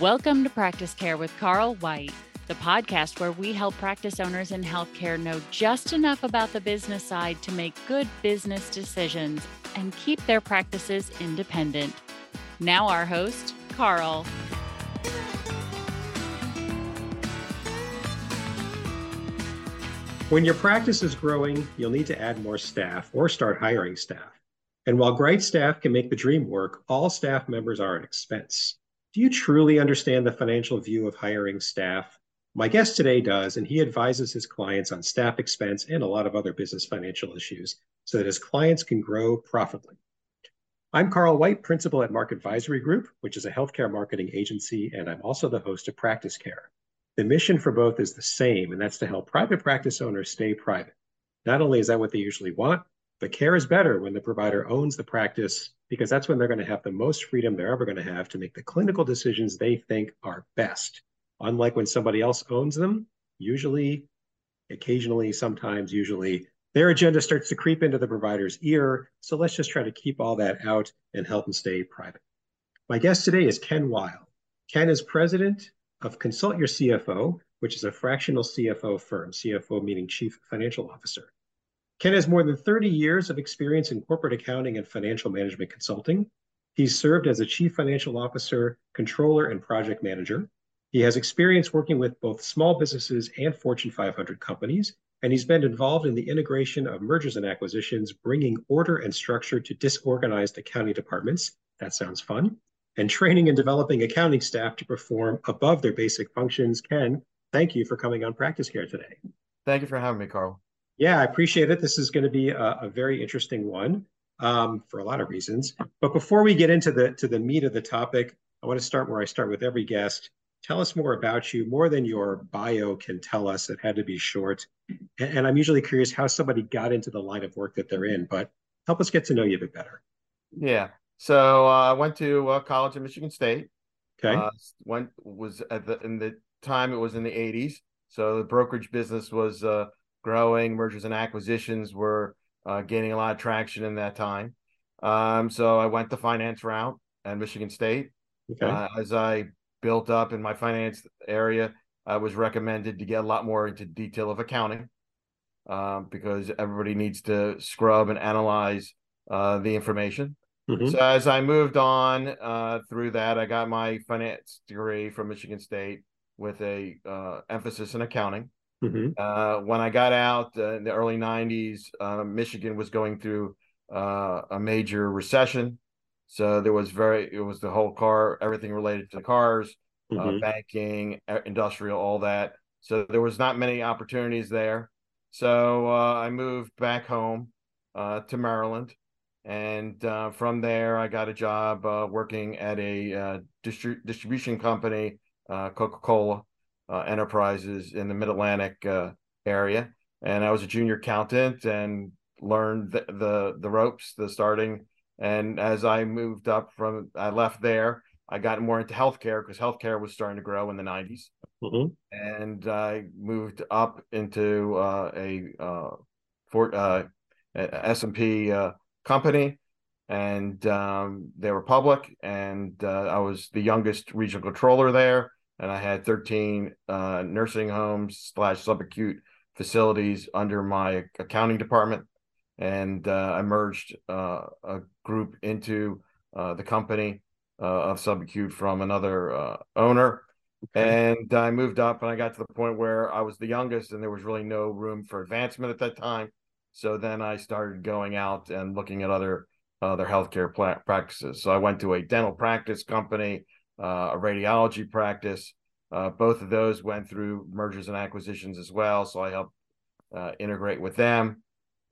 Welcome to Practice Care with Carl White, the podcast where we help practice owners in healthcare know just enough about the business side to make good business decisions and keep their practices independent. Now, our host, Carl. When your practice is growing, you'll need to add more staff or start hiring staff. And while great staff can make the dream work, all staff members are an expense. Do you truly understand the financial view of hiring staff? My guest today does, and he advises his clients on staff expense and a lot of other business financial issues so that his clients can grow profitably. I'm Carl White, principal at Mark Advisory Group, which is a healthcare marketing agency, and I'm also the host of Practice Care. The mission for both is the same, and that's to help private practice owners stay private. Not only is that what they usually want, but care is better when the provider owns the practice because that's when they're going to have the most freedom they're ever going to have to make the clinical decisions they think are best. Unlike when somebody else owns them, usually, occasionally, sometimes, usually, their agenda starts to creep into the provider's ear. So let's just try to keep all that out and help them stay private. My guest today is Ken Weil. Ken is president of Consult Your CFO, which is a fractional CFO firm, CFO meaning Chief Financial Officer. Ken has more than 30 years of experience in corporate accounting and financial management consulting. He's served as a Chief Financial Officer, Controller, and Project Manager. He has experience working with both small businesses and Fortune 500 companies, and he's been involved in the integration of mergers and acquisitions, bringing order and structure to disorganized accounting departments. That sounds fun and training and developing accounting staff to perform above their basic functions. Ken, thank you for coming on Practice Care today. Thank you for having me, Carl. Yeah, I appreciate it. This is going to be a, a very interesting one um, for a lot of reasons. But before we get into the to the meat of the topic, I want to start where I start with every guest. Tell us more about you, more than your bio can tell us. It had to be short. And, and I'm usually curious how somebody got into the line of work that they're in, but help us get to know you a bit better. Yeah. So uh, I went to uh, college at Michigan State. Okay. Uh, went was at the in the time it was in the 80s. So the brokerage business was uh, growing. Mergers and acquisitions were uh, gaining a lot of traction in that time. Um, so I went the finance route at Michigan State. Okay. Uh, as I built up in my finance area, I was recommended to get a lot more into detail of accounting um, because everybody needs to scrub and analyze uh, the information. Mm-hmm. So as I moved on uh, through that, I got my finance degree from Michigan State with a uh, emphasis in accounting. Mm-hmm. Uh, when I got out uh, in the early '90s, uh, Michigan was going through uh, a major recession, so there was very it was the whole car everything related to cars, mm-hmm. banking, industrial, all that. So there was not many opportunities there. So I moved back home to Maryland and uh, from there I got a job uh, working at a uh, distri- distribution company, uh, Coca-Cola uh, Enterprises in the Mid Atlantic uh, area, and I was a junior accountant and learned the, the, the ropes, the starting. And as I moved up from, I left there. I got more into healthcare because healthcare was starting to grow in the 90s, mm-hmm. and I moved up into a for S and P company, and um, they were public. And uh, I was the youngest regional controller there, and I had 13 uh, nursing homes slash subacute facilities under my accounting department. And uh, I merged uh, a group into uh, the company uh, of subacute from another owner. Okay. And I moved up and I got to the point where I was the youngest and there was really no room for advancement at that time. So then I started going out and looking at other other healthcare pla- practices. So I went to a dental practice company, uh, a radiology practice. Uh, both of those went through mergers and acquisitions as well. So I helped uh, integrate with them.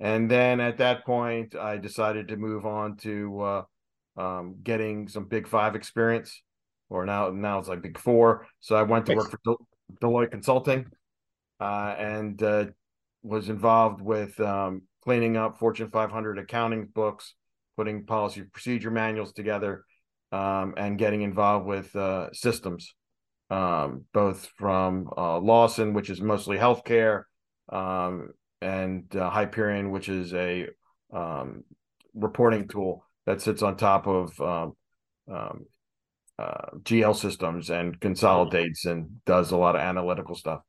And then at that point, I decided to move on to uh, um, getting some Big Five experience, or now now it's like Big Four. So I went to work for Del- Deloitte Consulting, uh, and uh, was involved with um, cleaning up Fortune 500 accounting books, putting policy procedure manuals together, um, and getting involved with uh, systems, um, both from uh, Lawson, which is mostly healthcare, um, and uh, Hyperion, which is a um, reporting tool that sits on top of um, um, uh, GL systems and consolidates and does a lot of analytical stuff.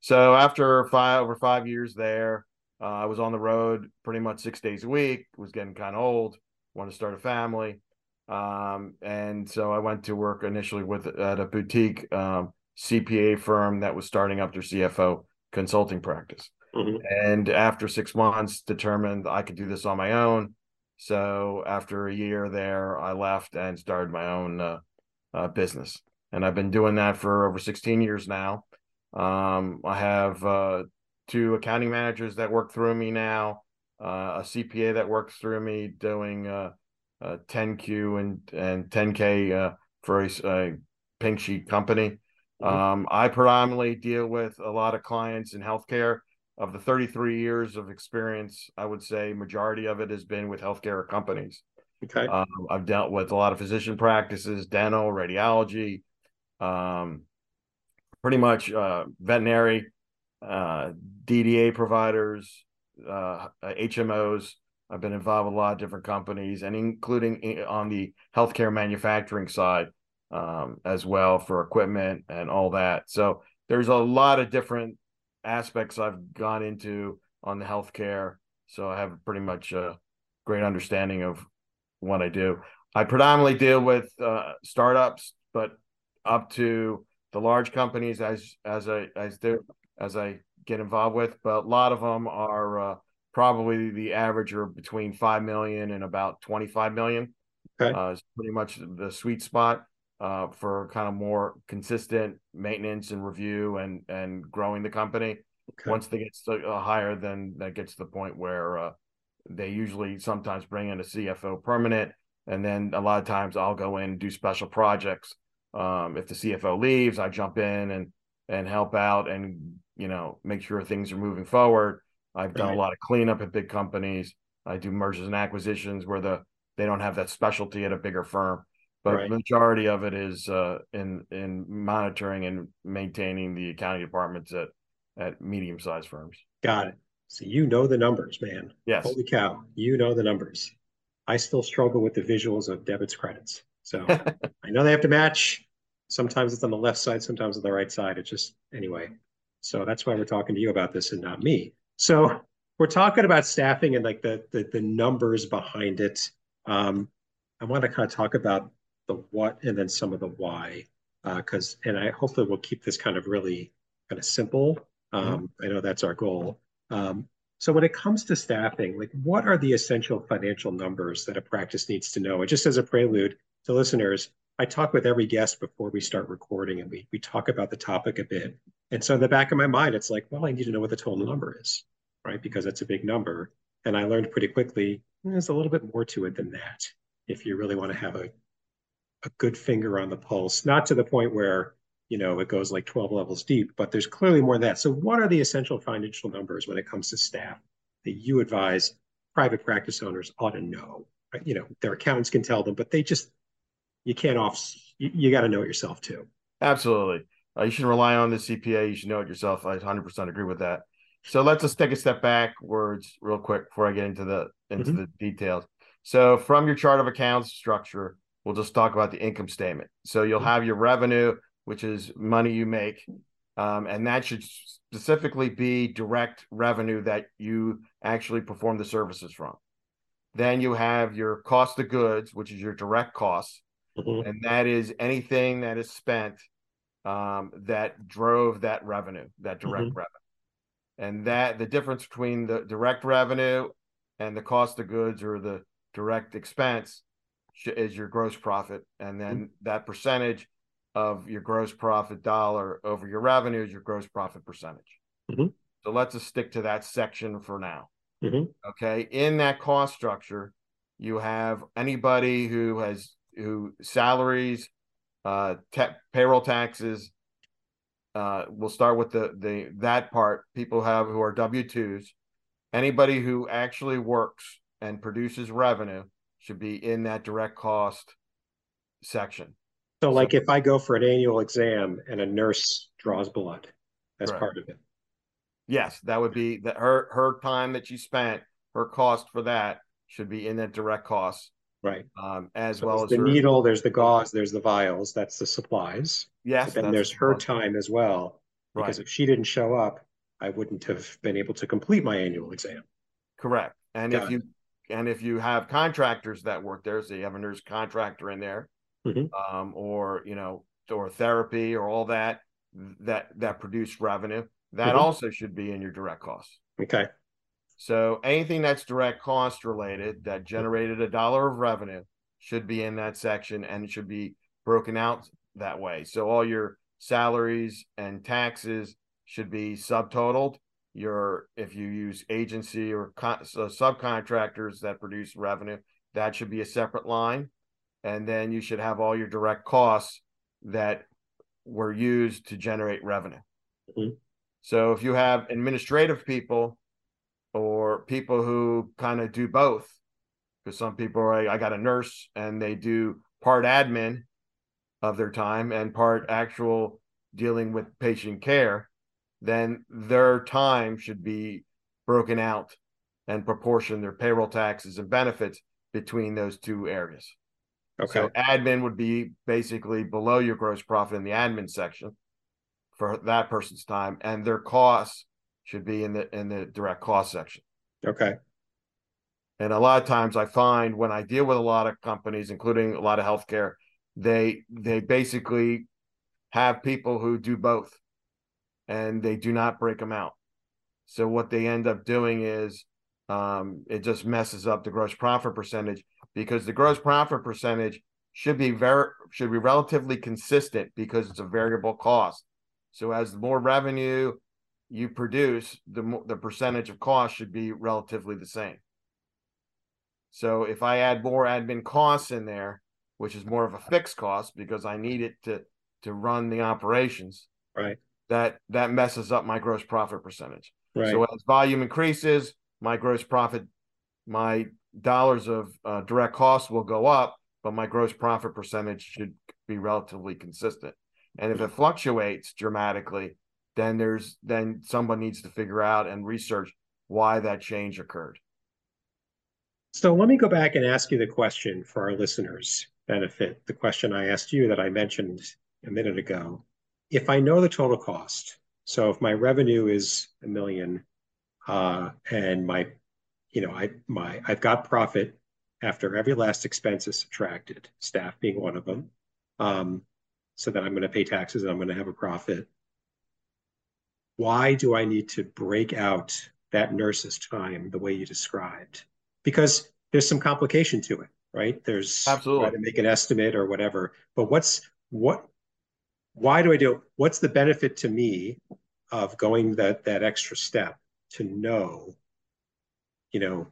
So after five over five years there, uh, I was on the road pretty much six days a week. Was getting kind of old. Wanted to start a family, um, and so I went to work initially with at a boutique um, CPA firm that was starting up their CFO consulting practice. Mm-hmm. And after six months, determined I could do this on my own. So after a year there, I left and started my own uh, uh, business, and I've been doing that for over 16 years now. Um, I have uh, two accounting managers that work through me now, uh, a CPA that works through me doing uh, 10Q and and 10K uh, for a, a, pink sheet company. Mm-hmm. Um, I predominantly deal with a lot of clients in healthcare. Of the 33 years of experience, I would say majority of it has been with healthcare companies. Okay. Um, I've dealt with a lot of physician practices, dental, radiology, um, pretty much uh, veterinary, uh, DDA providers, uh, HMOs. I've been involved with a lot of different companies, and including on the healthcare manufacturing side um, as well for equipment and all that. So there's a lot of different aspects I've gone into on the healthcare. So I have pretty much a great understanding of what I do. I predominantly deal with uh, startups, but up to the large companies as as I as do as I get involved with. But a lot of them are uh, probably the average are between five million and about twenty five million. Okay, uh, is pretty much the sweet spot uh, for kind of more consistent maintenance and review and and growing the company. Okay. Once they get to, uh, higher, then that gets to the point where uh, they usually sometimes bring in a CFO permanent, and then a lot of times I'll go in and do special projects. Um, if the CFO leaves, I jump in and and help out and you know make sure things are moving forward. I've done right. a lot of cleanup at big companies. I do mergers and acquisitions where the they don't have that specialty at a bigger firm, but right. majority of it is uh, in in monitoring and maintaining the accounting departments at at medium sized firms. Got it. So you know the numbers, man. Yes. Holy cow, you know the numbers. I still struggle with the visuals of debits credits. So I know they have to match. Sometimes it's on the left side, sometimes on the right side. It's just anyway. So that's why we're talking to you about this and not me. So we're talking about staffing and like the the, the numbers behind it. Um, I want to kind of talk about the what and then some of the why, because uh, and I hopefully we'll keep this kind of really kind of simple. Mm-hmm. Um, mm-hmm. I know that's our goal. Um, so when it comes to staffing, like what are the essential financial numbers that a practice needs to know? And just as a prelude to listeners, I talk with every guest before we start recording and we, we talk about the topic a bit. And so in the back of my mind, it's like, well, I need to know what the total number is, right? Because that's a big number. And I learned pretty quickly hmm, there's a little bit more to it than that if you really want to have a, a good finger on the pulse, not to the point where you know, it goes like 12 levels deep, but there's clearly more than that. So what are the essential financial numbers when it comes to staff that you advise private practice owners ought to know? Right? You know, their accountants can tell them, but they just, you can't off, you, you got to know it yourself too. Absolutely. Uh, you shouldn't rely on the CPA. You should know it yourself. I 100% agree with that. So let's just take a step backwards real quick before I get into the into mm-hmm. the details. So from your chart of accounts structure, we'll just talk about the income statement. So you'll mm-hmm. have your revenue, which is money you make. Um, and that should specifically be direct revenue that you actually perform the services from. Then you have your cost of goods, which is your direct costs. Mm-hmm. And that is anything that is spent um, that drove that revenue, that direct mm-hmm. revenue. And that the difference between the direct revenue and the cost of goods or the direct expense is your gross profit. And then mm-hmm. that percentage of your gross profit dollar over your revenue is your gross profit percentage. Mm-hmm. So let's just stick to that section for now. Mm-hmm. Okay. In that cost structure, you have anybody who has who salaries, uh, te- payroll taxes. Uh, we'll start with the the that part. People have who are W twos. Anybody who actually works and produces revenue should be in that direct cost section. So, like if I go for an annual exam and a nurse draws blood, that's part of it. Yes, that would be that her her time that she spent, her cost for that should be in that direct cost Right. Um, as So well as the her- needle, there's the gauze, there's the vials. That's the supplies. Yes, that's there's her time as well. Because Right. if she didn't show up, I wouldn't have been able to complete my annual exam. Correct. And Got if it. you and if you have contractors that work there, so you have a nurse contractor in there, Mhm. um, or you know, or therapy or all that that that produced revenue, that Mhm. also should be in your direct costs. Okay. So anything that's direct cost related that generated a dollar of revenue should be in that section and it should be broken out that way. So all your salaries and taxes should be subtotaled. Your if you use agency or con- so subcontractors that produce revenue, that should be a separate line. And then you should have all your direct costs that were used to generate revenue. Mhm. So if you have administrative people or people who kind of do both because some people are like, i got a nurse and they do part admin of their time and part actual dealing with patient care then their time should be broken out and proportion their payroll taxes and benefits between those two areas Okay. so admin would be basically below your gross profit in the admin section for that person's time and their costs should be in the in the direct cost section okay. and a lot of times I find when I deal with a lot of companies, including a lot of healthcare, they they basically have people who do both and they do not break them out. So what they end up doing is um, it just messes up the gross profit percentage because the gross profit percentage should be very should be relatively consistent because it's a variable cost. So as the more revenue you produce, the the percentage of cost should be relatively the same. So if I add more admin costs in there, which is more of a fixed cost because I need it to to run the operations, Right. that that messes up my gross profit percentage. Right. So as volume increases, my gross profit, my dollars of uh, direct costs will go up, but my gross profit percentage should be relatively consistent. And if it fluctuates dramatically, then there's then someone needs to figure out and research why that change occurred. So let me go back and ask you the question for our listeners' benefit, the question I asked you that I mentioned a minute ago. If I know the total cost, so if my revenue is a million, uh, and my, you know, I my I've got profit after every last expense is subtracted, staff being one of them, um, so that I'm going to pay taxes and I'm going to have a profit. Why do I need to break out that nurse's time the way you described? because there's some complication to it, right? There's Absolutely. to make an estimate or whatever. But what's what? Why do I do? What's the benefit to me of going that that extra step to know, you know,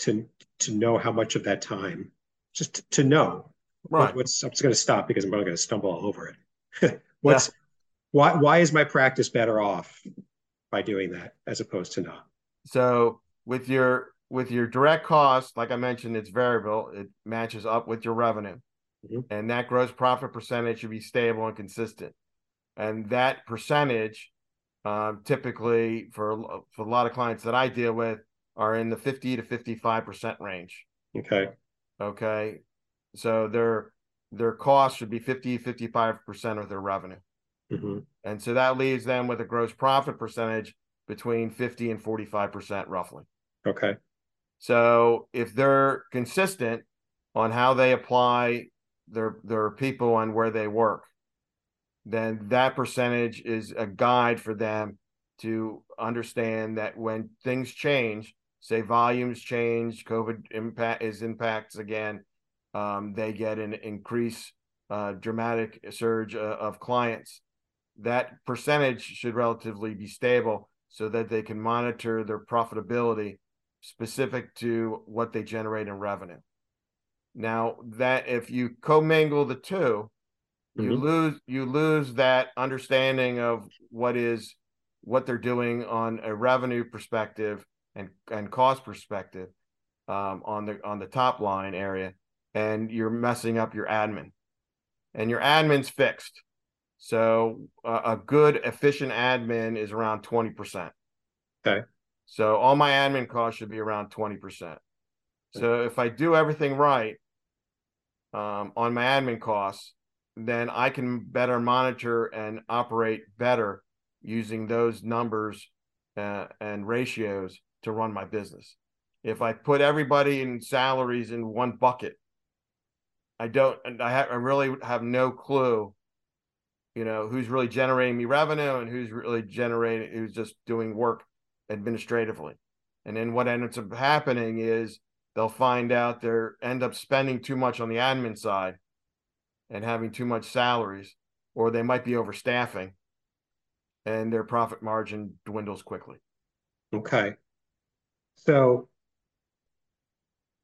to to know how much of that time, just to, to know. Right. What's I'm just going to stop because I'm probably going to stumble all over it. what's why why is my practice better off by doing that as opposed to not? So with your with your direct cost, like I mentioned, it's variable. It matches up with your revenue, Mhm. and that gross profit percentage should be stable and consistent. And that percentage, um, typically for for a lot of clients that I deal with, are in the fifty to fifty five percent range. Okay. Okay, so their their cost should be 50 55 percent of their revenue, hmm and so that leaves them with a gross profit percentage between fifty and forty five percent, roughly. Okay. So if they're consistent on how they apply their their people and where they work, then that percentage is a guide for them to understand that when things change, say volumes change, COVID impact is impacts again, um, they get an increase, uh, dramatic surge uh, of clients. That percentage should relatively be stable so that they can monitor their profitability specific to what they generate in revenue. Now that if you commingle the 2 you Mhm. lose you lose that understanding of what is what they're doing on a revenue perspective and and cost perspective um, on the on the top line area, and you're messing up your admin, and your admin's fixed. So uh, a good efficient admin is around twenty percent. Okay. So all my admin costs should be around twenty percent. So if I do everything right um, on my admin costs, then I can better monitor and operate better using those numbers uh, and ratios to run my business. If I put everybody in salaries in one bucket, I don't, I, have, I really have no clue, you know, who's really generating me revenue and who's really generating, who's just doing work administratively. And then what ends up happening is they'll find out they're end up spending too much on the admin side and having too much salaries, or they might be overstaffing and their profit margin dwindles quickly. Okay. So,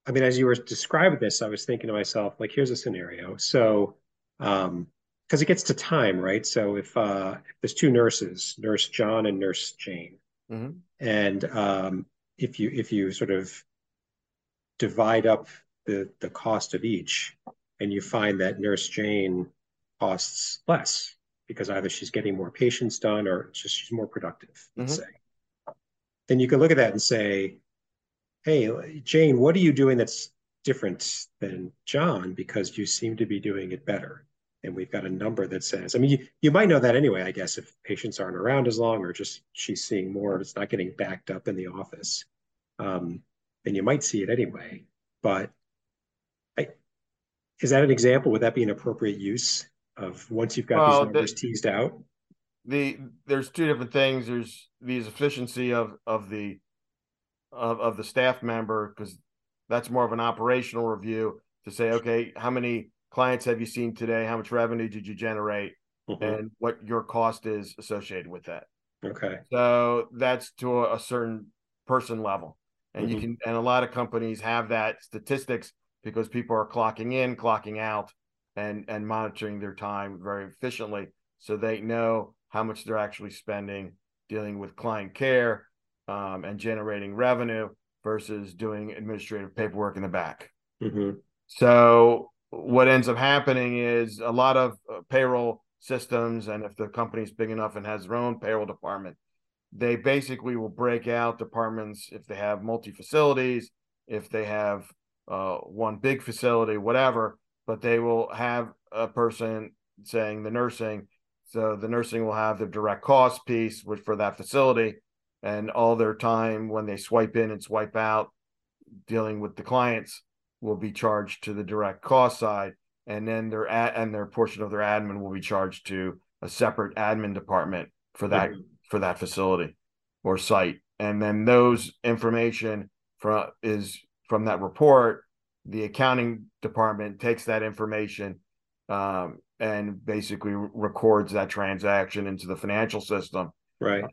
I mean, as you were describing this, I was thinking to myself, like, here's a scenario. So, um, because it gets to time, right? So if uh there's two nurses, Nurse John and Nurse Jane, mm-hmm. and um, if you if you sort of divide up the the cost of each, and you find that Nurse Jane costs less because either she's getting more patients done or just she's more productive, let's mm-hmm. say. Then you can look at that and say, hey, Jane, what are you doing that's different than John because you seem to be doing it better? And we've got a number that says, I mean, you, you might know that anyway, I guess, if patients aren't around as long or just she's seeing more, it's not getting backed up in the office. Um, then you might see it anyway. But I, is that an example? Would that be an appropriate use of once you've got well, these numbers the, teased out? The there's two different things. There's these efficiency of of the of, of the staff member because that's more of an operational review to say, okay, how many clients have you seen today? How much revenue did you generate? Mm-hmm. And what your cost is associated with that. Okay. So that's to a, a certain person level. And mm-hmm. you can and a lot of companies have that statistics because people are clocking in, clocking out, and and monitoring their time very efficiently so they know how much they're actually spending dealing with client care um, and generating revenue versus doing administrative paperwork in the back. Mm-hmm. So what ends up happening is a lot of uh, payroll systems, and if the company's big enough and has their own payroll department, they basically will break out departments if they have multi facilities, if they have uh, one big facility, whatever but they will have a person saying the nursing. So the nursing will have the direct cost piece, which for that facility, and all their time when they swipe in and swipe out, dealing with the clients, will be charged to the direct cost side, and then their ad and their portion of their admin will be charged to a separate admin department for that mm-hmm. for that facility or site, and then those information from is from that report the accounting department takes that information um, and basically records that transaction into the financial system. Right.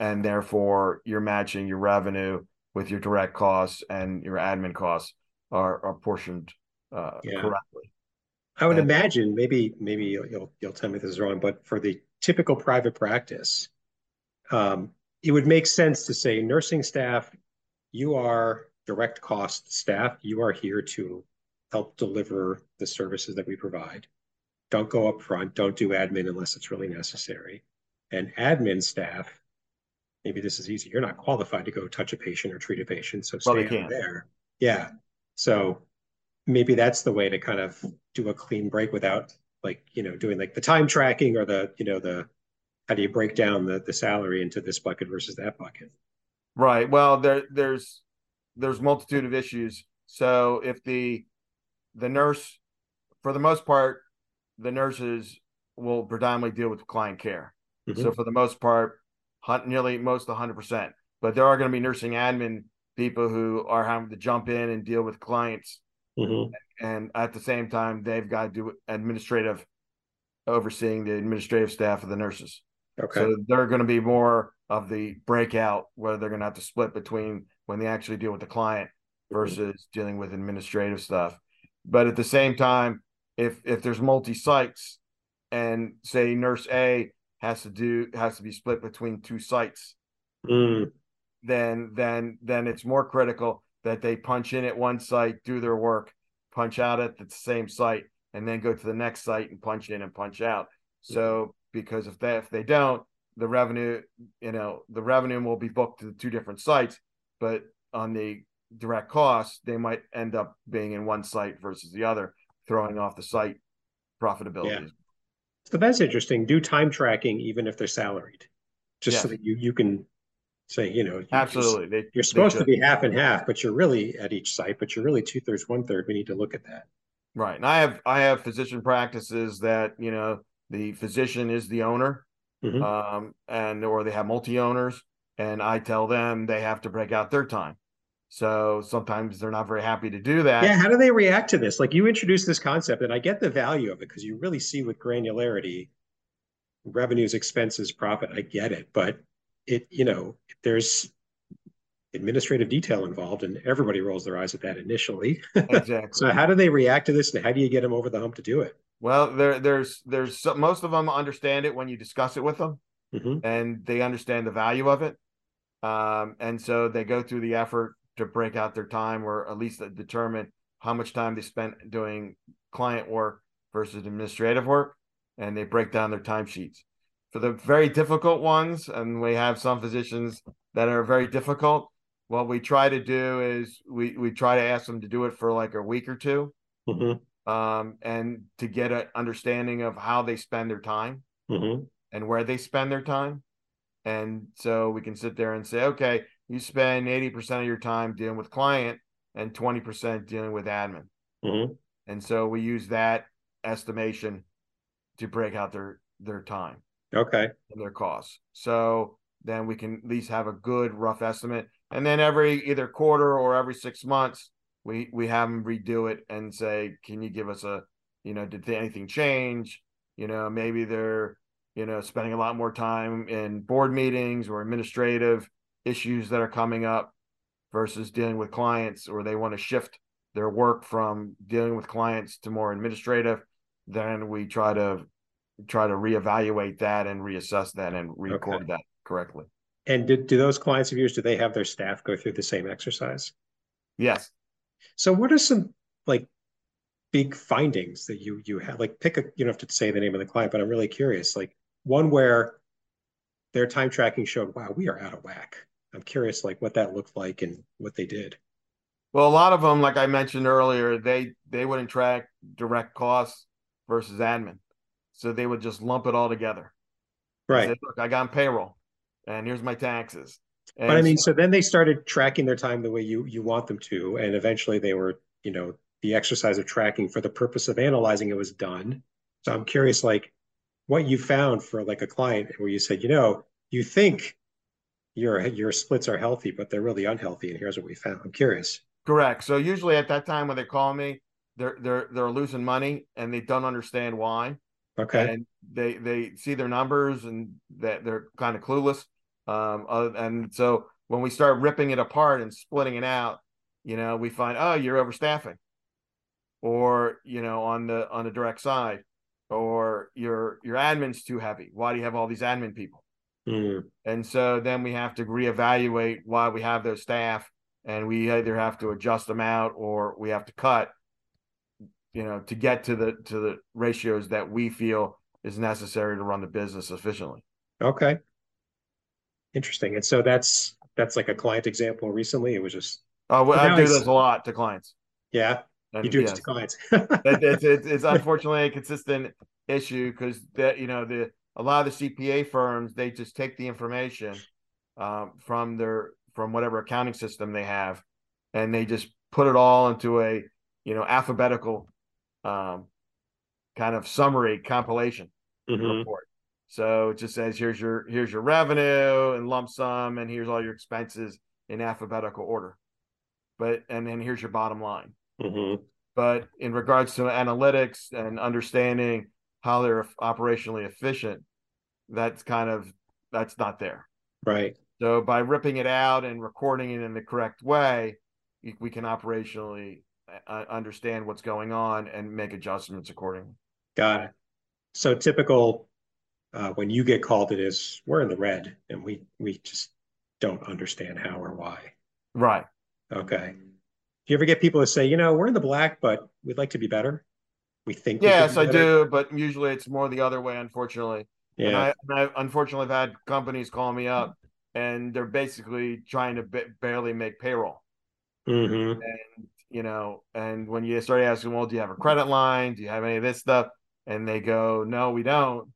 And therefore, you're matching your revenue with your direct costs and your admin costs are, are portioned uh, yeah. correctly. I would and, imagine maybe maybe you'll you'll tell me this is wrong, but for the typical private practice, um, it would make sense to say nursing staff, you are direct cost staff, you are here to help deliver the services that we provide. Don't go up front. Don't do admin unless it's really necessary. And admin staff, maybe this is easy. You're not qualified to go touch a patient or treat a patient, so stay well, there. Yeah. So maybe that's the way to kind of do a clean break without like you know doing like the time tracking or the you know the how do you break down the the salary into this bucket versus that bucket right well there there's there's multitude of issues. So if the the nurse, for the most part, the nurses will predominantly deal with client care. Mm-hmm. So for the most part, hunt nearly most 100%. But there are going to be nursing admin people who are having to jump in and deal with clients. Mm-hmm. And at the same time, they've got to do administrative overseeing the administrative staff of the nurses. Okay. So they're going to be more of the breakout where they're going to have to split between when they actually deal with the client mm-hmm. versus mm-hmm. dealing with administrative stuff. But at the same time, if if there's multi sites and say nurse A has to do has to be split between two sites, mm. Then then then it's more critical that they punch in at one site, do their work, punch out at the same site, and then go to the next site and punch in and punch out. So because if they if they don't, the revenue, you know, the revenue will be booked to the two different sites, but on the direct costs, they might end up being in one site versus the other, throwing off the site profitability. Yeah. So that's interesting. Do time tracking even if they're salaried, just so that you you can say, you know, Absolutely. They, You're supposed to be half and half, but you're really at each site, but you're really two thirds, one third. We need to look at that. Right. And I have I have physician practices that, you know, the physician is the owner, Mhm. um, and or they have multi-owners, and I tell them they have to break out their time. So sometimes they're not very happy to do that. Yeah, how do they react to this? Like you introduced this concept, and I get the value of it because you really see with granularity revenues, expenses, profit. I get it, but it, you know, there's administrative detail involved, and everybody rolls their eyes at that initially. Exactly. So how do they react to this, and how do you get them over the hump to do it? Well, there there's there's some, most of them understand it when you discuss it with them. hmm and they understand the value of it. Um, and so they go through the effort to break out their time or at least determine how much time they spent doing client work versus administrative work. And they break down their timesheets. For the very difficult ones, and we have some physicians that are very difficult, what we try to do is we, we try to ask them to do it for like a week or two hmm um, and to get an understanding of how they spend their time hmm and where they spend their time. And so we can sit there and say, okay, you spend 80% of your time dealing with client and 20% dealing with admin. hmm And so we use that estimation to break out their their time Okay. and their costs. So then we can at least have a good rough estimate. And then every either quarter or every six months, we we have them redo it and say, can you give us a, you know, did anything change? You know, maybe they're, you know, spending a lot more time in board meetings or administrative issues that are coming up versus dealing with clients, or they want to shift their work from dealing with clients to more administrative. Then we try to try to reevaluate that and reassess that and record that correctly. And do, do those clients of yours, do they have their staff go through the same exercise? Yes. So what are some like big findings that you you have? Like pick a, you don't have to say the name of the client, but I'm really curious. Like one where their time tracking showed, wow, we are out of whack. I'm curious like what that looked like and what they did. Well, a lot of them, like I mentioned earlier, they they wouldn't track direct costs versus admin, so they would just lump it all together. Right. Say, Look, I got payroll, and here's my taxes. And But I mean, so then they started tracking their time the way you you want them to, and eventually they were, you know, the exercise of tracking for the purpose of analyzing it was done. So I'm curious, like, what you found for like a client where you said, you know, you think your your splits are healthy, but they're really unhealthy, and here's what we found. I'm curious. correct. So usually at that time when they call me, they're they're they're losing money and they don't understand why. Okay. and they they see their numbers and that they're kind of clueless um uh, and so when we start ripping it apart and splitting it out you know we find oh you're overstaffing. Or you know on the on the direct side or your your admin's too heavy. Why do you have all these admin people? Mm, and so then we have to reevaluate why we have those staff and we either have to adjust them out or we have to cut you know to get to the to the ratios that we feel is necessary to run the business efficiently okay. Interesting. And so that's that's like a client example recently. It was just uh, well, i do it's- this a lot to clients yeah, and you do it to clients. it- it's, it's, it's unfortunately a consistent issue because that you know the a lot of the cpa firms they just take the information um, from their from whatever accounting system they have and they just put it all into a you know alphabetical um, kind of summary compilation Mhm. report so it just says here's your here's your revenue and lump sum and here's all your expenses in alphabetical order but and then here's your bottom line Mhm. but in regards to analytics and understanding how they're operationally efficient that's kind of that's not there Right. so by ripping it out and recording it in the correct way we can operationally understand what's going on and make adjustments accordingly Got it. So typical uh, when you get called, it is we're in the red and we we just don't understand how or why. right Okay. Do you ever get people to say, you know, we're in the black, but we'd like to be better? We think. we yes be i do but usually it's more the other way unfortunately and Yeah. I, and I unfortunately have had companies call me up and they're basically trying to ba- barely make payroll Mm-hmm. And you know, and when you start asking, well, do you have a credit line? Do you have any of this stuff? And they go, no, we don't.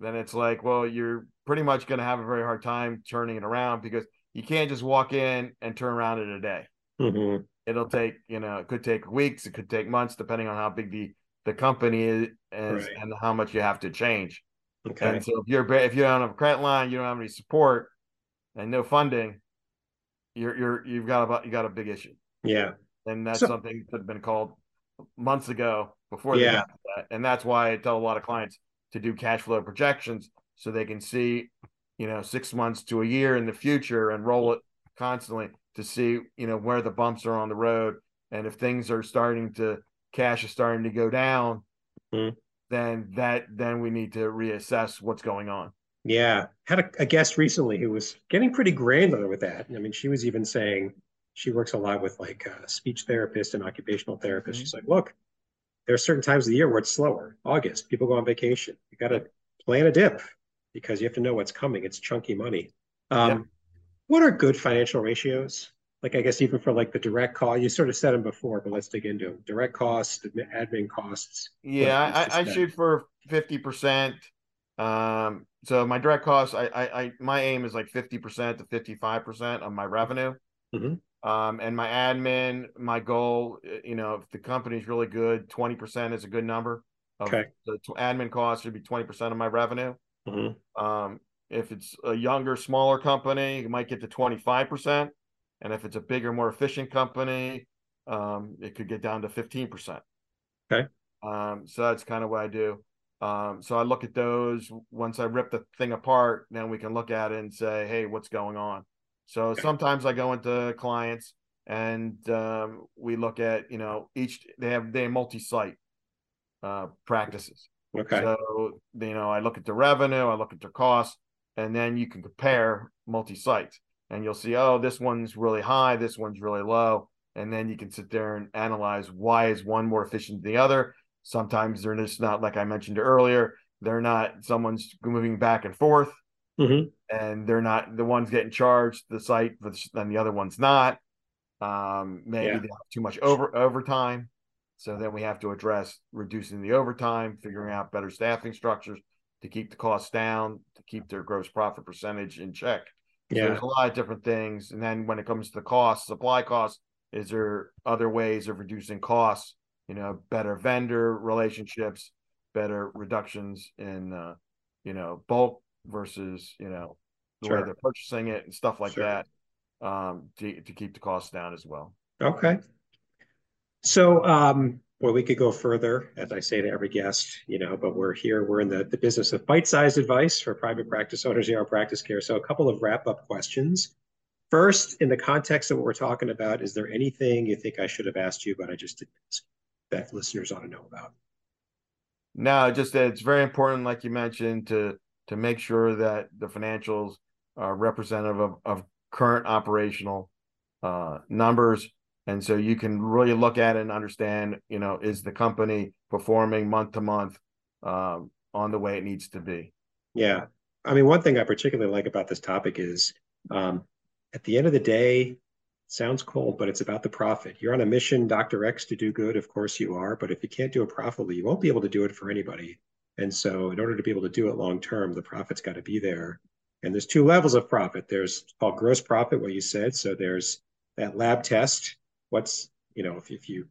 Then it's like, well, you're pretty much going to have a very hard time turning it around because you can't just walk in and turn around in a day. Mm-hmm. It'll take, you know, it could take weeks, it could take months, depending on how big the the company is, Right. and how much you have to change. Okay. And so if you're if you don't have a credit line, you don't have any support, and no funding, you're you're you've got about you got a big issue, Yeah. And that's So- something that had been called months ago before they Yeah. got that, and that's why I tell a lot of clients to do cash flow projections so they can see, you know, six months to a year in the future and roll it constantly to see, you know, where the bumps are on the road, and if things are starting to cash is starting to go down, Mhm. then that then we need to reassess what's going on. Yeah. Had a, a guest recently who was getting pretty granular with that. I mean, she was even saying she works a lot with like uh, speech therapists and occupational therapists. Mhm. She's like, look, there are certain times of the year where it's slower. August, people go on vacation. You got to plan a dip because you have to know what's coming. It's chunky money. Um, Yeah. What are good financial ratios? Like, I guess even for like the direct call, you sort of said them before, but let's dig into them. Direct costs, admin costs. Yeah, I, I shoot for fifty percent. Um, so my direct costs, I, I, I, my aim is like fifty percent to fifty-five percent of my revenue. Mhm. Um, and my admin, my goal, uh, you know, if the company's really good, twenty percent is a good number. Okay. The admin cost should be twenty percent of my revenue. Mhm. Um, if it's a younger, smaller company, you might get to twenty-five percent, and if it's a bigger, more efficient company, um, it could get down to fifteen percent. Okay. Um, so that's kind of what I do. Um, so I look at those once I rip the thing apart, then we can look at it and say, hey, what's going on? So Okay. sometimes I go into clients and um, we look at, you know, each they have they multi-site uh, practices. Okay. So you know, I look at the revenue, I look at the costs, and then you can compare multi-sites, and you'll see, oh, this one's really high, this one's really low, and then you can sit there and analyze why is one more efficient than the other. Sometimes they're just not like I mentioned earlier. They're not. Someone's moving back and forth, Mhm. and they're not the one's getting charged the site, and the other one's not. Um, maybe Yeah. they have too much over overtime. So then we have to address reducing the overtime, figuring out better staffing structures to keep the costs down, to keep their gross profit percentage in check. So Yeah. there's a lot of different things. And then when it comes to the cost, supply costs, is there other ways of reducing costs? You know, better vendor relationships, better reductions in uh, you know, bulk versus, you know, the way they're purchasing it and stuff like Sure. that. Um, to to keep the costs down as well. Okay. So, um, well, we could go further, as I say to every guest, you know, but we're here, we're in the, the business of bite-sized advice for private practice owners in our practice care. So a couple of wrap-up questions. First, in the context of what we're talking about, is there anything you think I should have asked you, but I just didn't ask that listeners ought to know about? No, just that it's very important, like you mentioned, to to make sure that the financials are representative of, of current operational uh, numbers, and so you can really look at it and understand, you know, is the company performing month to month um, on the way it needs to be? Yeah. I mean, one thing I particularly like about this topic is um, at the end of the day, sounds cold, but it's about the profit. You're on a mission, Dr. X, to do good. Of course you are. But if you can't do it profitably, you won't be able to do it for anybody. And so, in order to be able to do it long term, the profit's got to be there. And there's two levels of profit. There's called gross profit, what you said. So there's that lab test. What's, you know, if, if you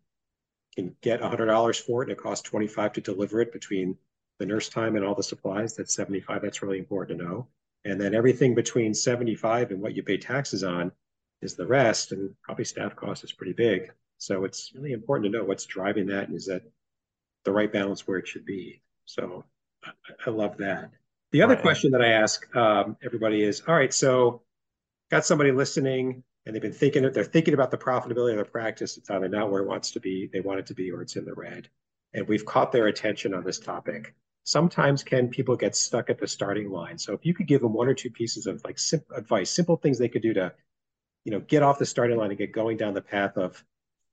can get $100 for it and it costs 25 to deliver it between the nurse time and all the supplies, that's 75. That's really important to know. And then everything between 75 and what you pay taxes on is the rest. And probably staff cost is pretty big. So it's really important to know what's driving that and is that the right balance where it should be. So I, I love that. The other Right. question that I ask um, everybody is, all right, so got somebody listening and they've been thinking, that they're thinking about the profitability of their practice. It's either not where it wants to be, they want it to be, or it's in the red. And we've caught their attention on this topic. Sometimes can people get stuck at the starting line? So if you could give them one or two pieces of like sim- advice, simple things they could do to, you know, get off the starting line and get going down the path of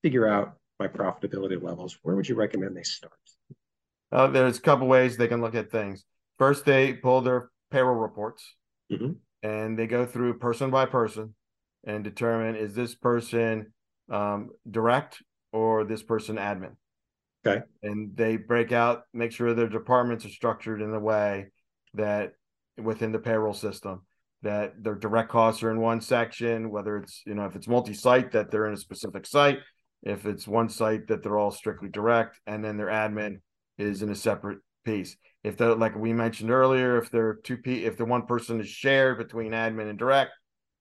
figure out my profitability levels, where would you recommend they start? Uh, there's a couple ways they can look at things. First, they pull their payroll reports Mhm. and they go through person by person and determine is this person um, direct or this person admin. Okay. And they break out, make sure their departments are structured in a way that within the payroll system that their direct costs are in one section, whether it's, you know, if it's multi-site that they're in a specific site, if it's one site that they're all strictly direct, and then their admin is in a separate piece. If they're like we mentioned earlier, if they're two p if the one person is shared between admin and direct,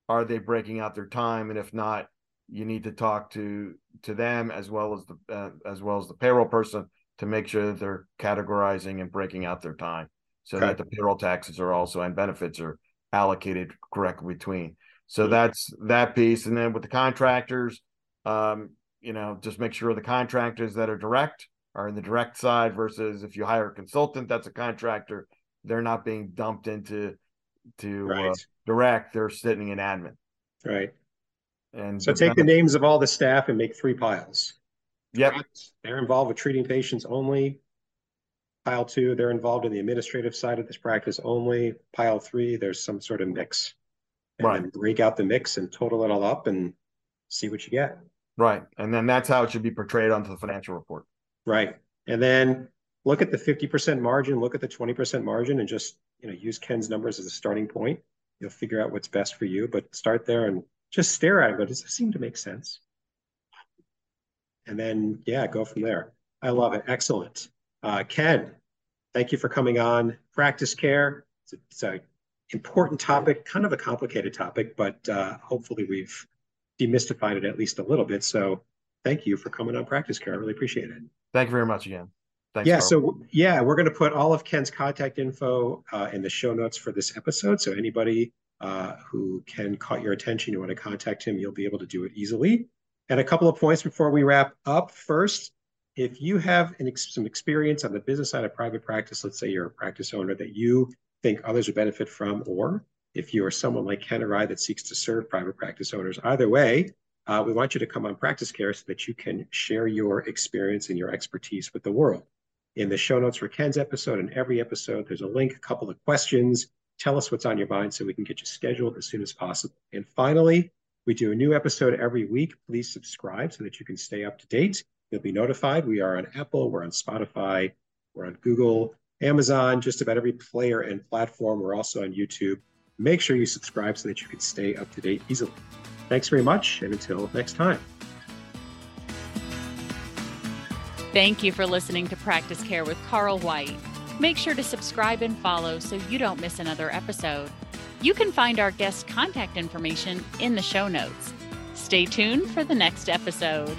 are they breaking out their time? And if not, you need to talk to to them as well as the uh, as well as the payroll person to make sure that they're categorizing and breaking out their time so okay. that the payroll taxes are also and benefits are allocated correctly between. So that's that piece, and then with the contractors, um, you know, just make sure the contractors that are direct are in the direct side versus if you hire a consultant that's a contractor, they're not being dumped into to uh, right. uh, direct; they're sitting in admin. Right. And so take the names of all the staff and make three piles. Yep. They're involved with treating patients only. Pile two, they're involved in the administrative side of this practice only. Pile three, there's some sort of mix. And right. break out the mix and total it all up and see what you get. Right. And then that's how it should be portrayed onto the financial report. Right. And then look at the 50% margin, look at the 20% margin and just, you know, use Ken's numbers as a starting point. You'll figure out what's best for you, but start there and just stare at it. But does it seem to make sense? And then, yeah, go from there. I love it. Excellent. Uh, Ken, thank you for coming on. Practice care. It's, a, it's an important topic, kind of a complicated topic, but uh, hopefully we've demystified it at least a little bit. So thank you for coming on Practice Care. I really appreciate it. Thank you very much again. Thanks, yeah, Carl. so yeah, we're going to put all of Ken's contact info uh, in the show notes for this episode. So anybody uh, who Ken caught your attention, you want to contact him, you'll be able to do it easily. And a couple of points before we wrap up. First, if you have an ex- some experience on the business side of private practice, let's say you're a practice owner that you think others would benefit from, or if you are someone like Ken or I that seeks to serve private practice owners, either way, uh, we want you to come on Practice Care so that you can share your experience and your expertise with the world. In the show notes for Ken's episode and every episode, there's a link, a couple of questions. Tell us what's on your mind so we can get you scheduled as soon as possible. And finally, we do a new episode every week. Please subscribe so that you can stay up to date. You'll be notified. We are on Apple, we're on Spotify, we're on Google, Amazon, just about every player and platform. We're also on YouTube. Make sure you subscribe so that you can stay up to date easily. Thanks very much, and until next time. Thank you for listening to Practice Care with Carl White. Make sure to subscribe and follow so you don't miss another episode. You can find our guest contact information in the show notes. Stay tuned for the next episode.